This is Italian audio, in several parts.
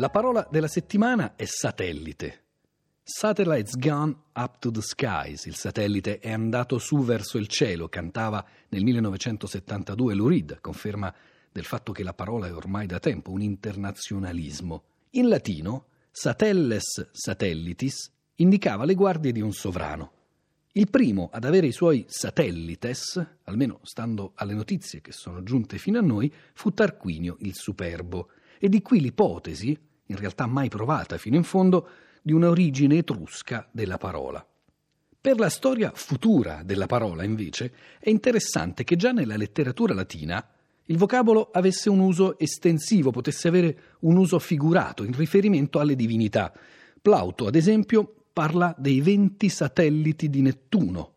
La parola della settimana è satellite. Satellite's gone up to the skies, il satellite è andato su verso il cielo, cantava nel 1972 Lou Reed, conferma del fatto che la parola è ormai da tempo un internazionalismo. In latino, satelles satellitis indicava le guardie di un sovrano. Il primo ad avere i suoi satellites, almeno stando alle notizie che sono giunte fino a noi, fu Tarquinio il Superbo, e di qui l'ipotesi, in realtà mai provata fino in fondo, di un'origine etrusca della parola. Per la storia futura della parola, invece, è interessante che già nella letteratura latina il vocabolo avesse un uso estensivo, potesse avere un uso figurato in riferimento alle divinità. Plauto, ad esempio, parla dei venti satelliti di Nettuno,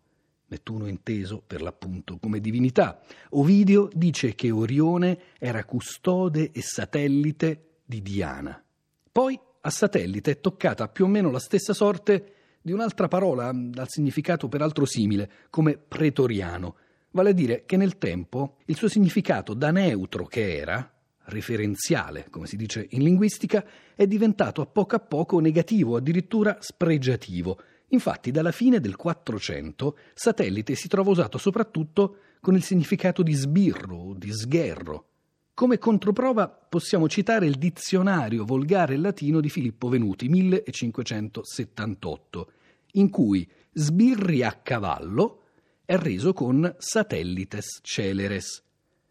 Nettuno inteso per l'appunto come divinità. Ovidio dice che Orione era custode e satellite di Diana. Poi a satellite è toccata più o meno la stessa sorte di un'altra parola dal significato peraltro simile, come pretoriano, vale a dire che nel tempo il suo significato da neutro che era, referenziale, come si dice in linguistica, è diventato a poco a poco negativo, addirittura spregiativo. Infatti, dalla fine del 400, satellite si trova usato soprattutto con il significato di sbirro di sgherro. Come controprova possiamo citare il dizionario volgare latino di Filippo Venuti, 1578, in cui sbirri a cavallo è reso con satellites celeres.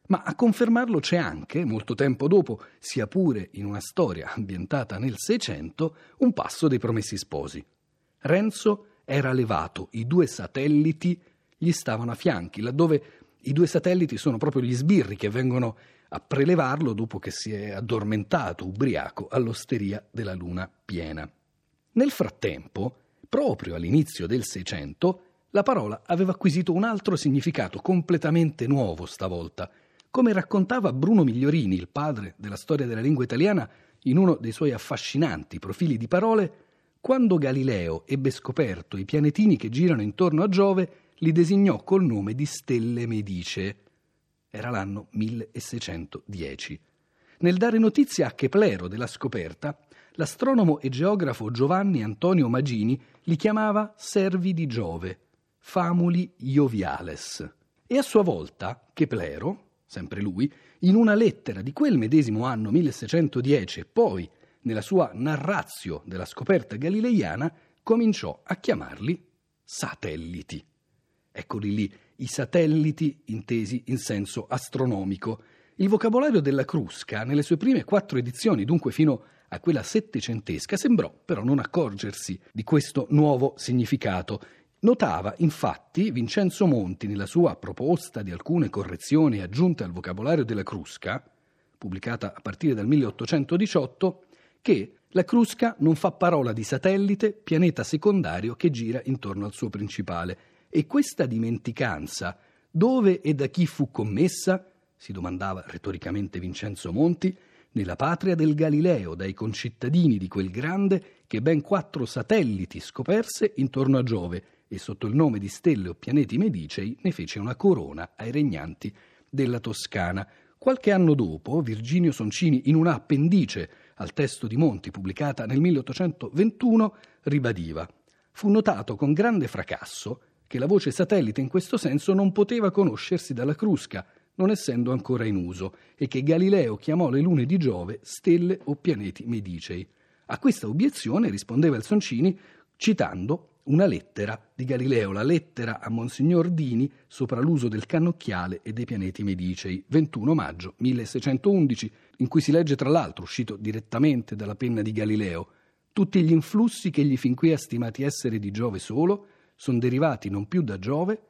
Ma a confermarlo c'è anche, molto tempo dopo, sia pure in una storia ambientata nel Seicento, un passo dei Promessi Sposi. Renzo era levato, i due satelliti gli stavano a fianchi, laddove i due satelliti sono proprio gli sbirri che vengono a prelevarlo dopo che si è addormentato ubriaco all'osteria della luna piena. Nel frattempo, proprio all'inizio del Seicento, la parola aveva acquisito un altro significato completamente nuovo stavolta. Come raccontava Bruno Migliorini, il padre della storia della lingua italiana, in uno dei suoi affascinanti profili di parole, quando Galileo ebbe scoperto i pianetini che girano intorno a Giove, li designò col nome di stelle medicee. Era l'anno 1610. Nel dare notizia a Keplero della scoperta, l'astronomo e geografo Giovanni Antonio Magini li chiamava servi di Giove famuli Ioviales. E a sua volta Keplero, sempre lui, in una lettera di quel medesimo anno 1610 e poi nella sua narrazio della scoperta galileiana, cominciò a chiamarli satelliti. Eccoli lì, i satelliti intesi in senso astronomico. Il vocabolario della Crusca, nelle sue prime quattro edizioni, dunque fino a quella settecentesca, sembrò però non accorgersi di questo nuovo significato Notava infatti Vincenzo Monti nella sua proposta di alcune correzioni aggiunte al vocabolario della Crusca, pubblicata a partire dal 1818, che la Crusca non fa parola di satellite, pianeta secondario che gira intorno al suo principale. E questa dimenticanza, dove e da chi fu commessa? si domandava retoricamente Vincenzo Monti, nella patria del Galileo, dai concittadini di quel grande che ben quattro satelliti scoperse intorno a Giove e sotto il nome di stelle o pianeti medicei ne fece una corona ai regnanti della Toscana. Qualche anno dopo, Virginio Soncini, in una appendice al testo di Monti pubblicata nel 1821, ribadiva Fu notato con grande fracasso che la voce satellite in questo senso non poteva conoscersi dalla Crusca, non essendo ancora in uso, e che Galileo chiamò le lune di Giove stelle o pianeti medicei. A questa obiezione rispondeva il Soncini citando una lettera di Galileo, la lettera a Monsignor Dini sopra l'uso del cannocchiale e dei pianeti medicei, 21 maggio 1611, in cui si legge tra l'altro, uscito direttamente dalla penna di Galileo, tutti gli influssi che egli fin qui ha stimati essere di Giove solo sono derivati non più da Giove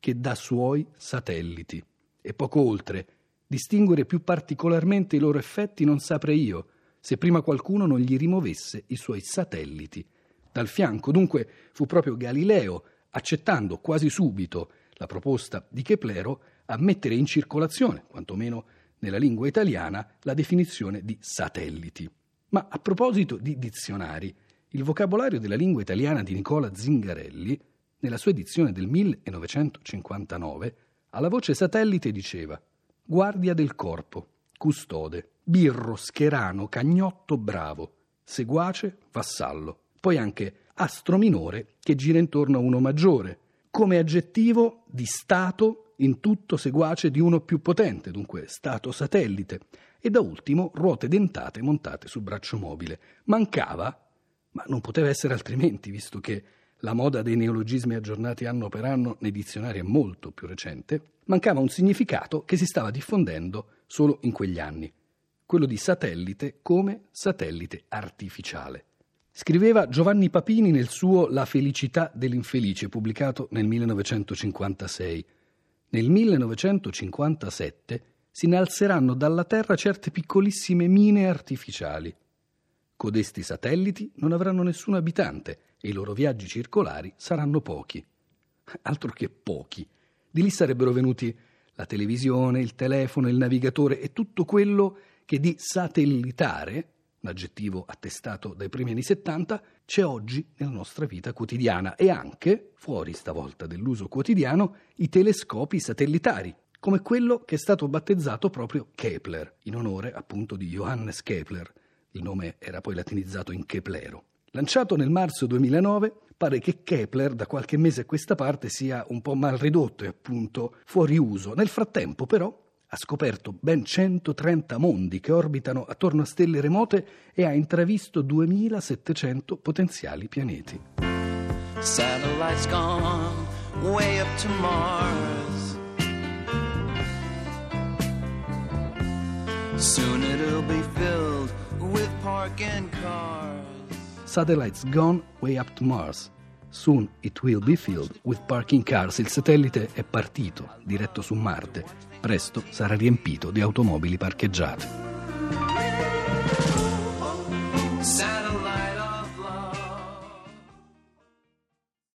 che da suoi satelliti. E poco oltre, distinguere più particolarmente i loro effetti non saprei io, se prima qualcuno non gli rimovesse i suoi satelliti dal fianco. Dunque fu proprio Galileo, accettando quasi subito la proposta di Keplero, a mettere in circolazione, quantomeno nella lingua italiana, la definizione di satelliti. Ma a proposito di dizionari, il vocabolario della lingua italiana di Nicola Zingarelli, nella sua edizione del 1959, alla voce satellite diceva guardia del corpo, custode, birro, scherano, cagnotto, bravo, seguace, vassallo. Poi anche astro minore che gira intorno a uno maggiore, come aggettivo di stato in tutto seguace di uno più potente, dunque stato satellite, e da ultimo ruote dentate montate sul braccio mobile. Mancava, ma non poteva essere altrimenti, visto che la moda dei neologismi aggiornati anno per anno nei dizionari è molto più recente, mancava un significato che si stava diffondendo solo in quegli anni, quello di satellite come satellite artificiale. Scriveva Giovanni Papini nel suo La felicità dell'infelice, pubblicato nel 1956. Nel 1957 si innalzeranno dalla Terra certe piccolissime mine artificiali. Codesti satelliti non avranno nessun abitante e i loro viaggi circolari saranno pochi. Altro che pochi. Di lì sarebbero venuti la televisione, il telefono, il navigatore e tutto quello che di satellitare, un aggettivo attestato dai primi anni 70, c'è oggi nella nostra vita quotidiana e anche, fuori stavolta dell'uso quotidiano, i telescopi satellitari, come quello che è stato battezzato proprio Kepler, in onore appunto di Johannes Kepler. Il nome era poi latinizzato in Keplero. Lanciato nel marzo 2009, pare che Kepler da qualche mese a questa parte sia un po' mal ridotto e appunto fuori uso. Nel frattempo però ha scoperto ben 130 mondi che orbitano attorno a stelle remote e ha intravisto 2700 potenziali pianeti. Satellites gone way up to Mars. Soon it'll be filled with parking cars. Satellites Gone Way Up to Mars. Soon it will be filled with parking cars. Il satellite è partito, diretto su Marte. Presto sarà riempito di automobili parcheggiate.